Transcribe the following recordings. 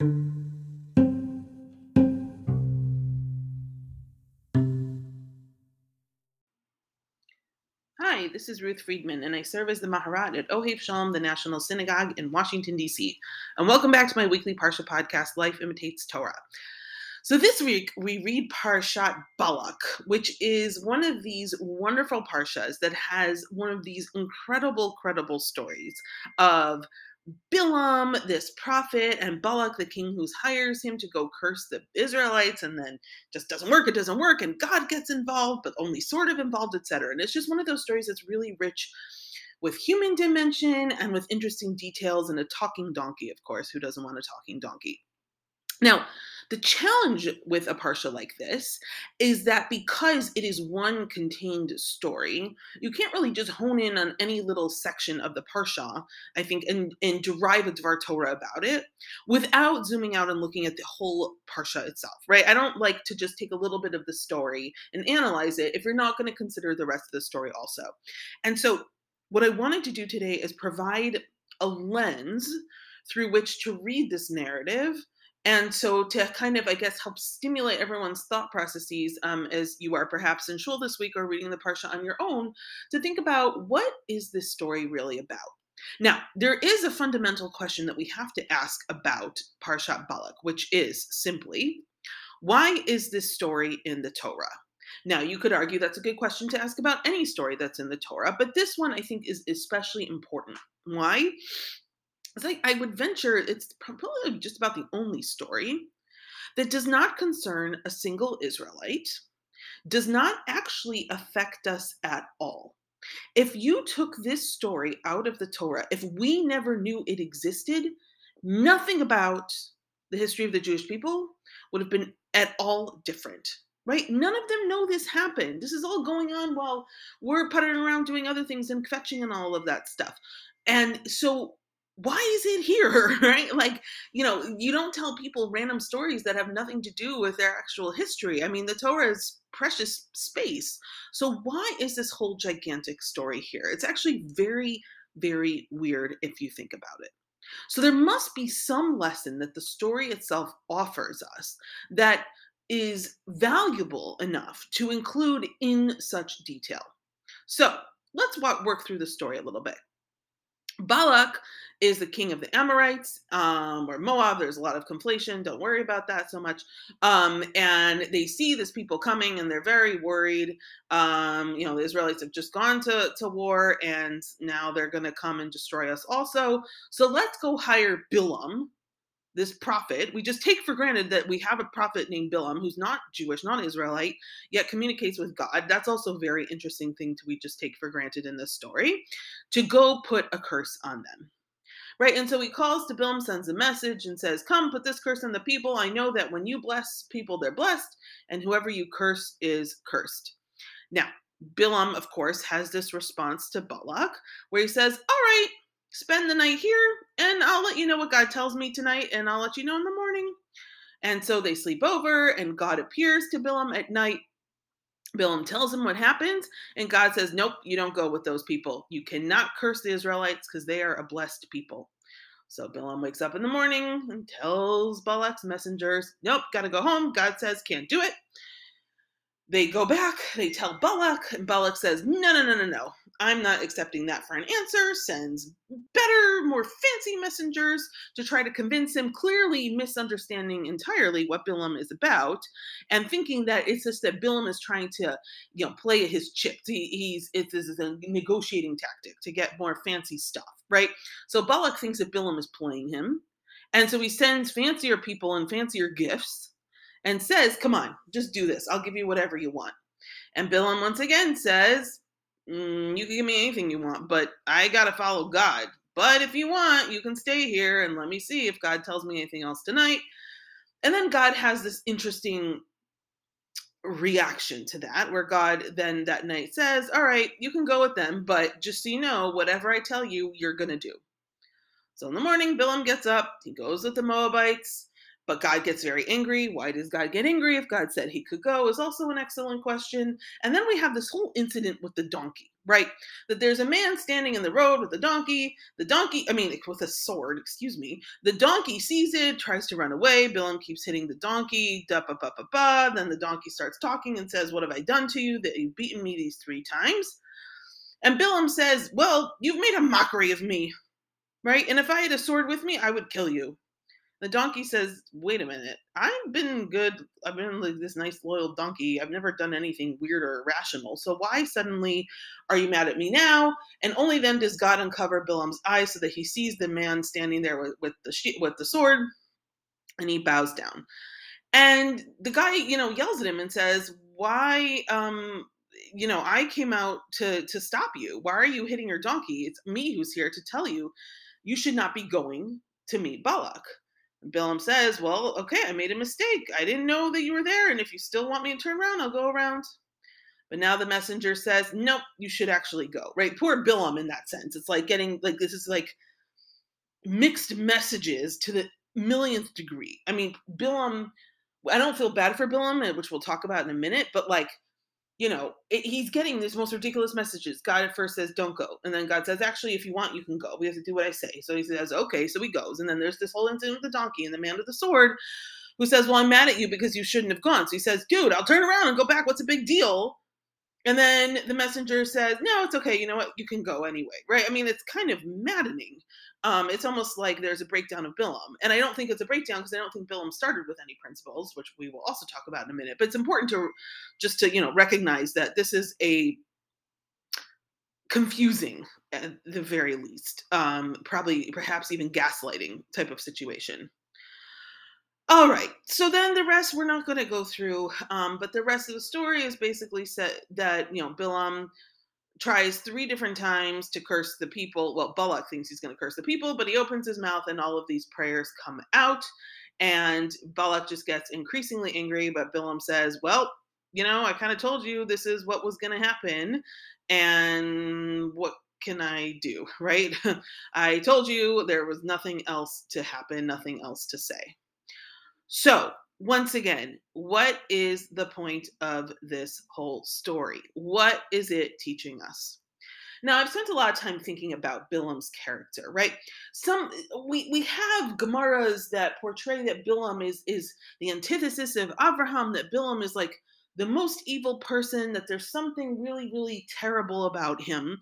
Hi, this is Ruth Friedman, and I serve as the Maharat at Ohev Shalom, the National Synagogue in Washington, D.C. And welcome back to my weekly Parsha podcast, Life Imitates Torah. So this week we read Parshat Balak, which is one of these wonderful parshas that has one of these incredible, credible stories of Bilam, this prophet, and Balak, the king who hires him to go curse the Israelites, and then just doesn't work, it doesn't work, and God gets involved, but only sort of involved, etc. And it's just one of those stories that's really rich with human dimension and with interesting details and a talking donkey, of course. Who doesn't want a talking donkey? Now, the challenge with a parsha like this is that because it is one contained story, you can't really just hone in on any little section of the parsha, I think, and, and derive a Dvar Torah about it without zooming out and looking at the whole parsha itself, right? I don't like to just take a little bit of the story and analyze it if you're not going to consider the rest of the story also. And so, what I wanted to do today is provide a lens through which to read this narrative and so to kind of i guess help stimulate everyone's thought processes um, as you are perhaps in shul this week or reading the parsha on your own to think about what is this story really about now there is a fundamental question that we have to ask about parshat balak which is simply why is this story in the torah now, you could argue that's a good question to ask about any story that's in the Torah, but this one I think is especially important. Why? I, I would venture it's probably just about the only story that does not concern a single Israelite, does not actually affect us at all. If you took this story out of the Torah, if we never knew it existed, nothing about the history of the Jewish people would have been at all different. Right? None of them know this happened. This is all going on while we're puttering around doing other things and fetching and all of that stuff. And so why is it here right? Like you know you don't tell people random stories that have nothing to do with their actual history. I mean the torah is precious space. So why is this whole gigantic story here? It's actually very very weird if you think about it. So there must be some lesson that the story itself offers us that is valuable enough to include in such detail. So let's walk, work through the story a little bit Balak is the king of the Amorites um, or Moab. There's a lot of conflation. Don't worry about that so much. Um, and they see this people coming and they're very worried. Um, you know, the Israelites have just gone to, to war and now they're going to come and destroy us also. So let's go hire Bilam, this prophet. We just take for granted that we have a prophet named Bilam who's not Jewish, not Israelite, yet communicates with God. That's also a very interesting thing to we just take for granted in this story to go put a curse on them. Right? And so he calls to Bilam, sends a message, and says, Come, put this curse on the people. I know that when you bless people, they're blessed, and whoever you curse is cursed. Now, Bilam, of course, has this response to Balak where he says, All right, spend the night here and I'll let you know what God tells me tonight and I'll let you know in the morning. And so they sleep over and God appears to Bilam at night. Bilam tells him what happens and God says, Nope, you don't go with those people. You cannot curse the Israelites because they are a blessed people. So Bilam wakes up in the morning and tells Balak's messengers, Nope, gotta go home. God says, Can't do it. They go back, they tell Balak, and Balak says, No, no, no, no, no. I'm not accepting that for an answer, sends better, more fancy messengers to try to convince him, clearly misunderstanding entirely what Bilam is about, and thinking that it's just that Bilam is trying to, you know, play his chips. He, he's it's, a negotiating tactic to get more fancy stuff, right? So Balak thinks that Bilam is playing him, and so he sends fancier people and fancier gifts, and says, "Come on, just do this. I'll give you whatever you want." And Bilam once again says, mm, you can give me anything you want, but I got to follow God. But if you want, you can stay here and let me see if God tells me anything else tonight. And then God has this interesting reaction to that, where God then that night says, All right, you can go with them, but just so you know, whatever I tell you, you're going to do. So in the morning, Bilam gets up, he goes with the Moabites. But God gets very angry. Why does God get angry if God said he could go? Is also an excellent question. And then we have this whole incident with the donkey, right? That there's a man standing in the road with a donkey. The donkey, I mean, with a sword, excuse me. The donkey sees it, tries to run away. Bilam keeps hitting the donkey. Da, ba, ba, ba, ba. Then the donkey starts talking and says, What have I done to you that you've beaten me these three times? And Bilam says, Well, you've made a mockery of me, right? And if I had a sword with me, I would kill you. The donkey says, Wait a minute. I've been good. I've been like this nice, loyal donkey. I've never done anything weird or irrational. So why suddenly are you mad at me now? And only then does God uncover Bilam's eyes so that he sees the man standing there with, with the with the sword, and he bows down. And the guy, you know, yells at him and says, Why um you know, I came out to to stop you. Why are you hitting your donkey? It's me who's here to tell you you should not be going to meet Balak. Bilam says, Well, okay, I made a mistake. I didn't know that you were there. And if you still want me to turn around, I'll go around. But now the messenger says, Nope, you should actually go. Right? Poor Bilam in that sense. It's like getting, like, this is like mixed messages to the millionth degree. I mean, Bilam, I don't feel bad for Bilam, eh, which we'll talk about in a minute, but like, you know, it, he's getting these most ridiculous messages. God at first says, don't go. And then God says, actually, if you want, you can go. We have to do what I say. So he says, okay. So he goes. And then there's this whole incident with the donkey and the man with the sword who says, well, I'm mad at you because you shouldn't have gone. So he says, dude, I'll turn around and go back. What's a big deal? And then the messenger says, no, it's okay. You know what? You can go anyway. Right. I mean, it's kind of maddening um, it's almost like there's a breakdown of Bilam. And I don't think it's a breakdown because I don't think Bilam started with any principles, which we will also talk about in a minute. But it's important to just to, you know, recognize that this is a confusing at the very least, um, probably perhaps even gaslighting type of situation. All right, so then the rest we're not going to go through, um, but the rest of the story is basically set that you know Bilam tries three different times to curse the people. Well, Balak thinks he's going to curse the people, but he opens his mouth and all of these prayers come out. And Balak just gets increasingly angry, but Bilam says, Well, you know, I kind of told you this is what was going to happen. And what can I do, right? I told you there was nothing else to happen, nothing else to say. So once again, what is the point of this whole story? What is it teaching us? Now, I've spent a lot of time thinking about Bilam's character, right? Some we we have Gemaras that portray that Bilam is is the antithesis of Abraham, that Bilam is like the most evil person, that there's something really, really terrible about him.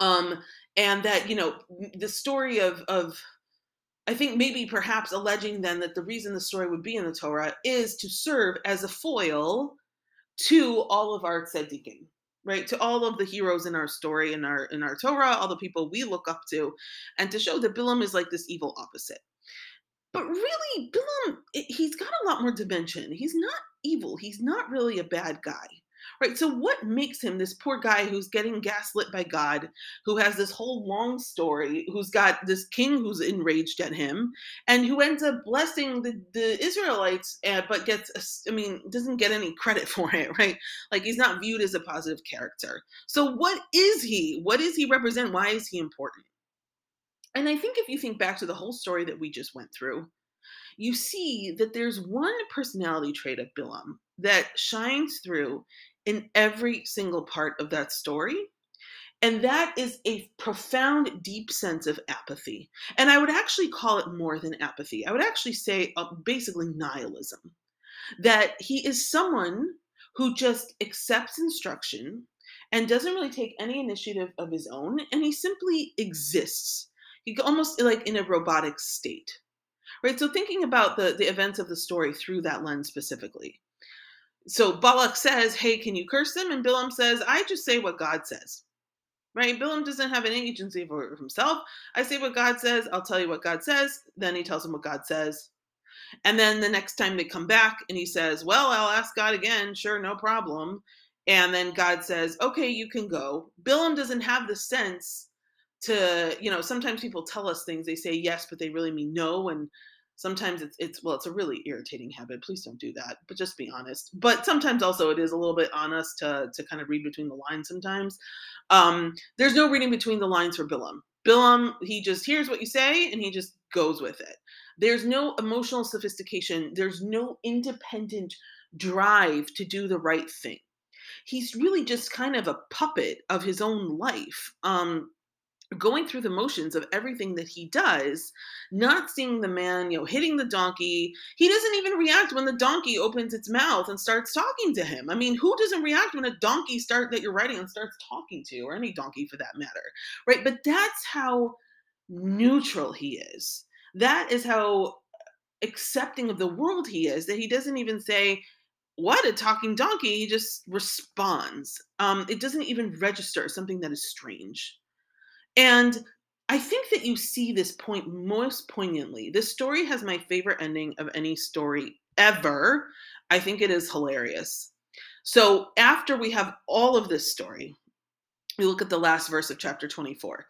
Um, and that, you know, the story of of I think maybe perhaps alleging then that the reason the story would be in the Torah is to serve as a foil to all of our tzaddikim, right? To all of the heroes in our story, in our in our Torah, all the people we look up to, and to show that Bilam is like this evil opposite. But really, Bilam, he's got a lot more dimension. He's not evil. He's not really a bad guy right? So, what makes him this poor guy who's getting gaslit by God, who has this whole long story, who's got this king who's enraged at him, and who ends up blessing the, the Israelites, uh, but gets, I mean, doesn't get any credit for it, right? Like, he's not viewed as a positive character. So, what is he? What does he represent? Why is he important? And I think if you think back to the whole story that we just went through, you see that there's one personality trait of Bilam that shines through in every single part of that story. And that is a profound, deep sense of apathy. And I would actually call it more than apathy. I would actually say uh, basically nihilism. That he is someone who just accepts instruction and doesn't really take any initiative of his own, and he simply exists. He almost like in a robotic state. Right? So thinking about the, the events of the story through that lens specifically so Balak says, Hey, can you curse them? And Bilam says, I just say what God says. Right? Bilam doesn't have any agency for himself. I say what God says, I'll tell you what God says. Then he tells him what God says. And then the next time they come back and he says, Well, I'll ask God again. Sure, no problem. And then God says, Okay, you can go. Bilam doesn't have the sense to, you know, sometimes people tell us things, they say yes, but they really mean no. And sometimes it's it's well it's a really irritating habit please don't do that but just be honest. But sometimes also it is a little bit on us to to kind of read between the lines sometimes. Um there's no reading between the lines for bilam bilam he just hears what you say and he just goes with it. There's no emotional sophistication there's no independent drive to do the right thing. He's really just kind of a puppet of his own life. Um, going through the motions of everything that he does, not seeing the man, you know, hitting the donkey. He doesn't even react when the donkey opens its mouth and starts talking to him. I mean, who doesn't react when a donkey start that you're riding and starts talking to, or any donkey for that matter, right? But that's how neutral he is. That is how accepting of the world he is that he doesn't even say what a talking donkey he just responds um, it doesn't even register something that is strange and I think that you see this point most poignantly. This story has my favorite ending of any story ever. I think it is hilarious. So, after we have all of this story, we look at the last verse of chapter 24.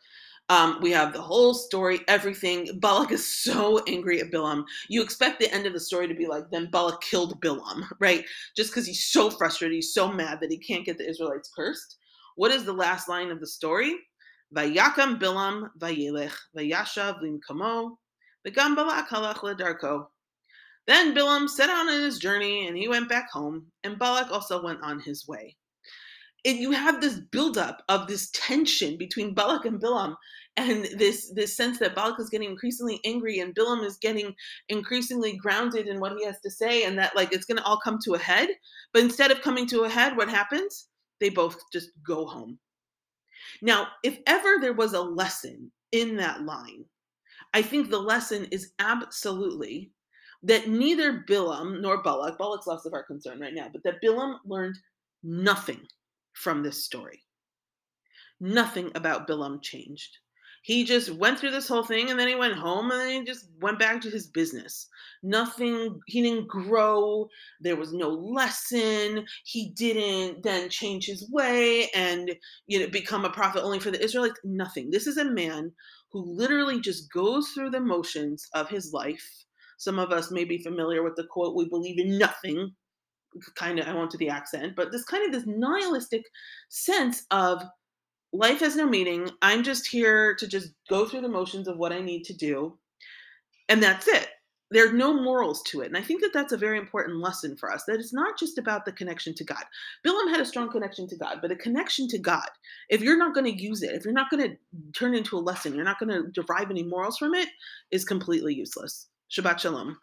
Um, we have the whole story, everything. Balak is so angry at Bilam. You expect the end of the story to be like, then Balak killed Bilam, right? Just because he's so frustrated, he's so mad that he can't get the Israelites cursed. What is the last line of the story? Vayakam Bilam vayelech vayashav limkamo v'gam Balak halach ledarko. Then Bilam set out on his journey and he went back home, and Balak also went on his way. And you have this buildup of this tension between Balak and Bilam, and this this sense that Balak is getting increasingly angry and Bilam is getting increasingly grounded in what he has to say, and that like it's going to all come to a head. But instead of coming to a head, what happens? They both just go home. Now, if ever there was a lesson in that line, I think the lesson is absolutely that neither Bilam nor Balak, Balak's less of our concern right now, but that Bilam learned nothing from this story. Nothing about Bilam changed he just went through this whole thing and then he went home and then he just went back to his business. Nothing, he didn't grow. There was no lesson. He didn't then change his way and you know become a prophet only for the Israelites. Nothing. This is a man who literally just goes through the motions of his life. Some of us may be familiar with the quote, we believe in nothing. Kind of, I won't do the accent, but this kind of this nihilistic sense of life has no meaning. I'm just here to just go through the motions of what I need to do. And that's it. There are no morals to it. And I think that that's a very important lesson for us that it's not just about the connection to God. Bilam had a strong connection to God, but a connection to God, if you're not going to use it, if you're not going to turn into a lesson, you're not going to derive any morals from it, is completely useless. Shabbat Shalom.